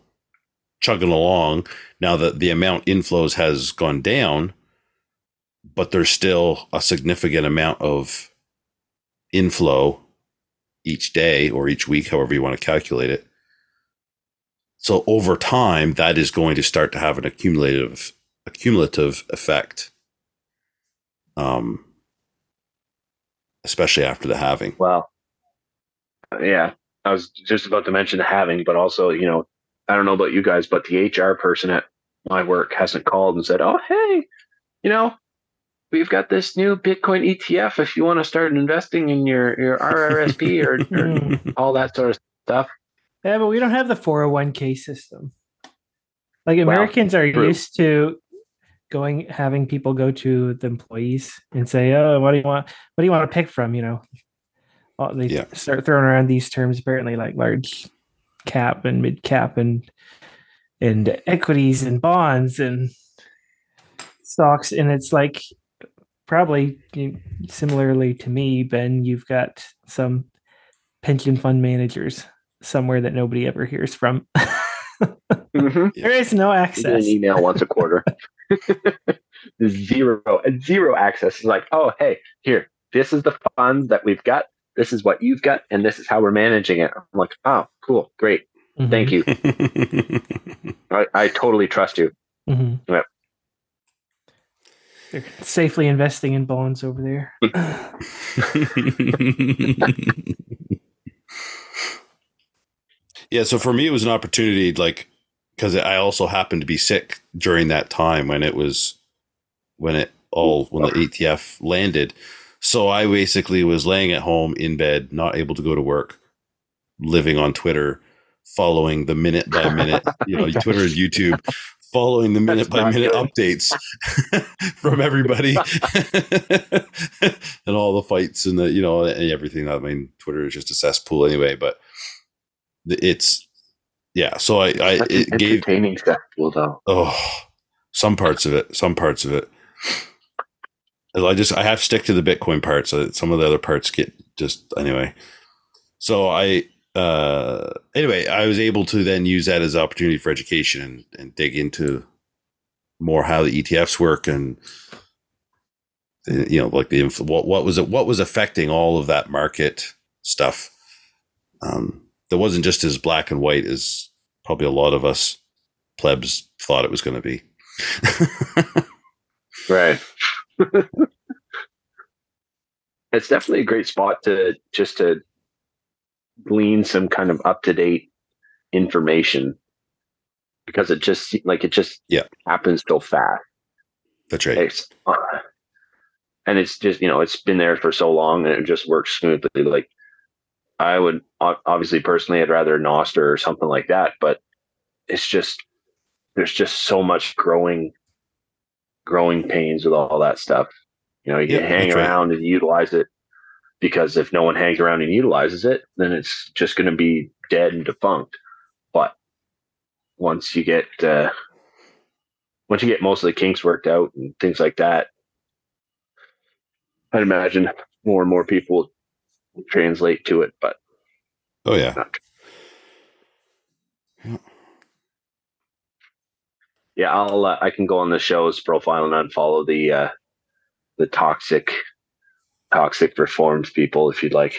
chugging along. Now that the amount inflows has gone down, but there's still a significant amount of inflow each day or each week, however you want to calculate it. So over time, that is going to start to have an accumulative accumulative effect. Um, especially after the halving. Well, yeah, I was just about to mention the having, but also, you know, I don't know about you guys, but the HR person at my work hasn't called and said, "Oh, hey, you know, we've got this new Bitcoin ETF. If you want to start investing in your your RRSP or, or all that sort of stuff." Yeah, but we don't have the 401k system. Like Well, Americans are true. used to going having people go to the employees and say, "Oh, what do you want? What do you want to pick from?" You know, Well, they Yeah. start throwing around these terms apparently, like large cap and mid cap and and equities and bonds and stocks, and it's like probably you, similarly to me, Ben. You've got some pension fund managers somewhere that nobody ever hears from. Mm-hmm. there is no You get access. an email once a quarter. zero, zero access. It's like, oh, hey, here, this is the funds that we've got. This is what you've got, and this is how we're managing it. I'm like, oh, cool, great, Mhm, thank you. I, I totally trust you. mhm. Yep. They're safely investing in bonds over there. yeah, so for me, it was an opportunity, like, because I also happened to be sick during that time when it was when it all when the ETF landed. So I basically was laying at home in bed, not able to go to work, living on Twitter, following the minute by minute, you know, Twitter and YouTube, following the minute by minute updates from everybody and all the fights and the, you know, and everything. I mean, Twitter is just a cesspool anyway, but it's, yeah. So I, I, That's it gave, entertaining sexual though. oh, some parts of it, some parts of it. I just I have to stick to the Bitcoin parts. Uh, Some of the other parts get just anyway. So I uh anyway, I was able to then use that as opportunity for education and, and dig into more how the ETFs work and you know like the what what was it what was affecting all of that market stuff. Um, that wasn't just as black and white as probably a lot of us plebs thought it was going to be. Right. it's definitely a great spot to just to glean some kind of up to date information because it just like it just Yeah. happens so fast. That's right. It's, uh, and it's just you know it's been there for so long and it just works smoothly. Like I would obviously personally I'd rather Nostr or something like that, but it's just there's just so much growing growing pains with all that stuff. You know, you Yeah, can hang that's right. around and utilize it because if no one hangs around and utilizes it, then it's just going to be dead and defunct. But once you get uh, once you get most of the kinks worked out and things like that, I'd imagine more and more people will translate to it. But Oh yeah. not. Yeah, I'll uh, I can go on the show's profile and unfollow the uh, the toxic toxic reformed people if you'd like.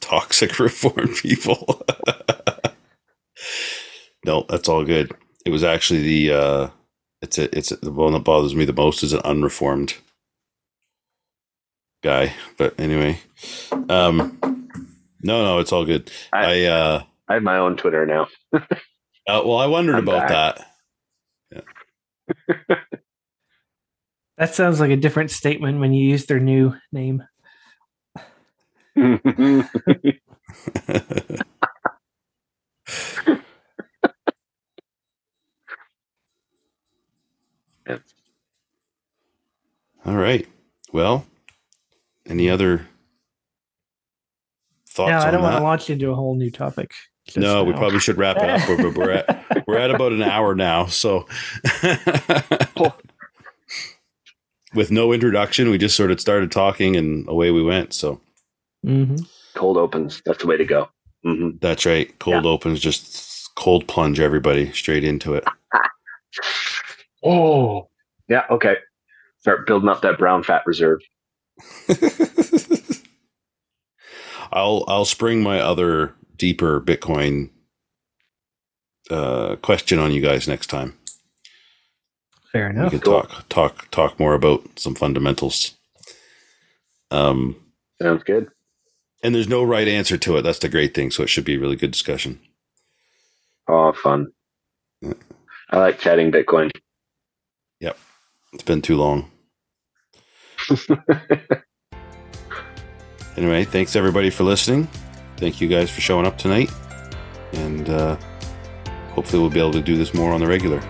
Toxic reform people. no, that's all good. It was actually the uh it's a, it's the one that bothers me the most is an unreformed guy. But anyway. Um no, no, it's all good. I, I- uh I have my own Twitter now. uh, well, I wondered I'm about back. that. That sounds like a different statement when you use their new name. All right. Well, any other thoughts? No, I don't want to launch into a whole new topic. No, now. we probably should wrap it up. We're, we're, at we're at about an hour now, so. with no introduction, we just sort of started talking and away we went. So Mhm. Cold opens. That's the way to go. hmm that's right. Cold opens, just cold plunge everybody straight into it. Oh, yeah. Okay. Start building up that brown fat reserve. I'll I'll spring my other deeper Bitcoin uh, question on you guys next time. Fair enough. we enough. can Cool. talk talk talk more about some fundamentals. Um, Sounds good. and there's no right answer to it. That's the great thing. So it should be a really good discussion. Oh, fun. Yeah. I like chatting Bitcoin. Yep, it's been too long. Anyway, thanks everybody for listening. Thank you guys for showing up tonight, and uh, hopefully we'll be able to do this more on the regular.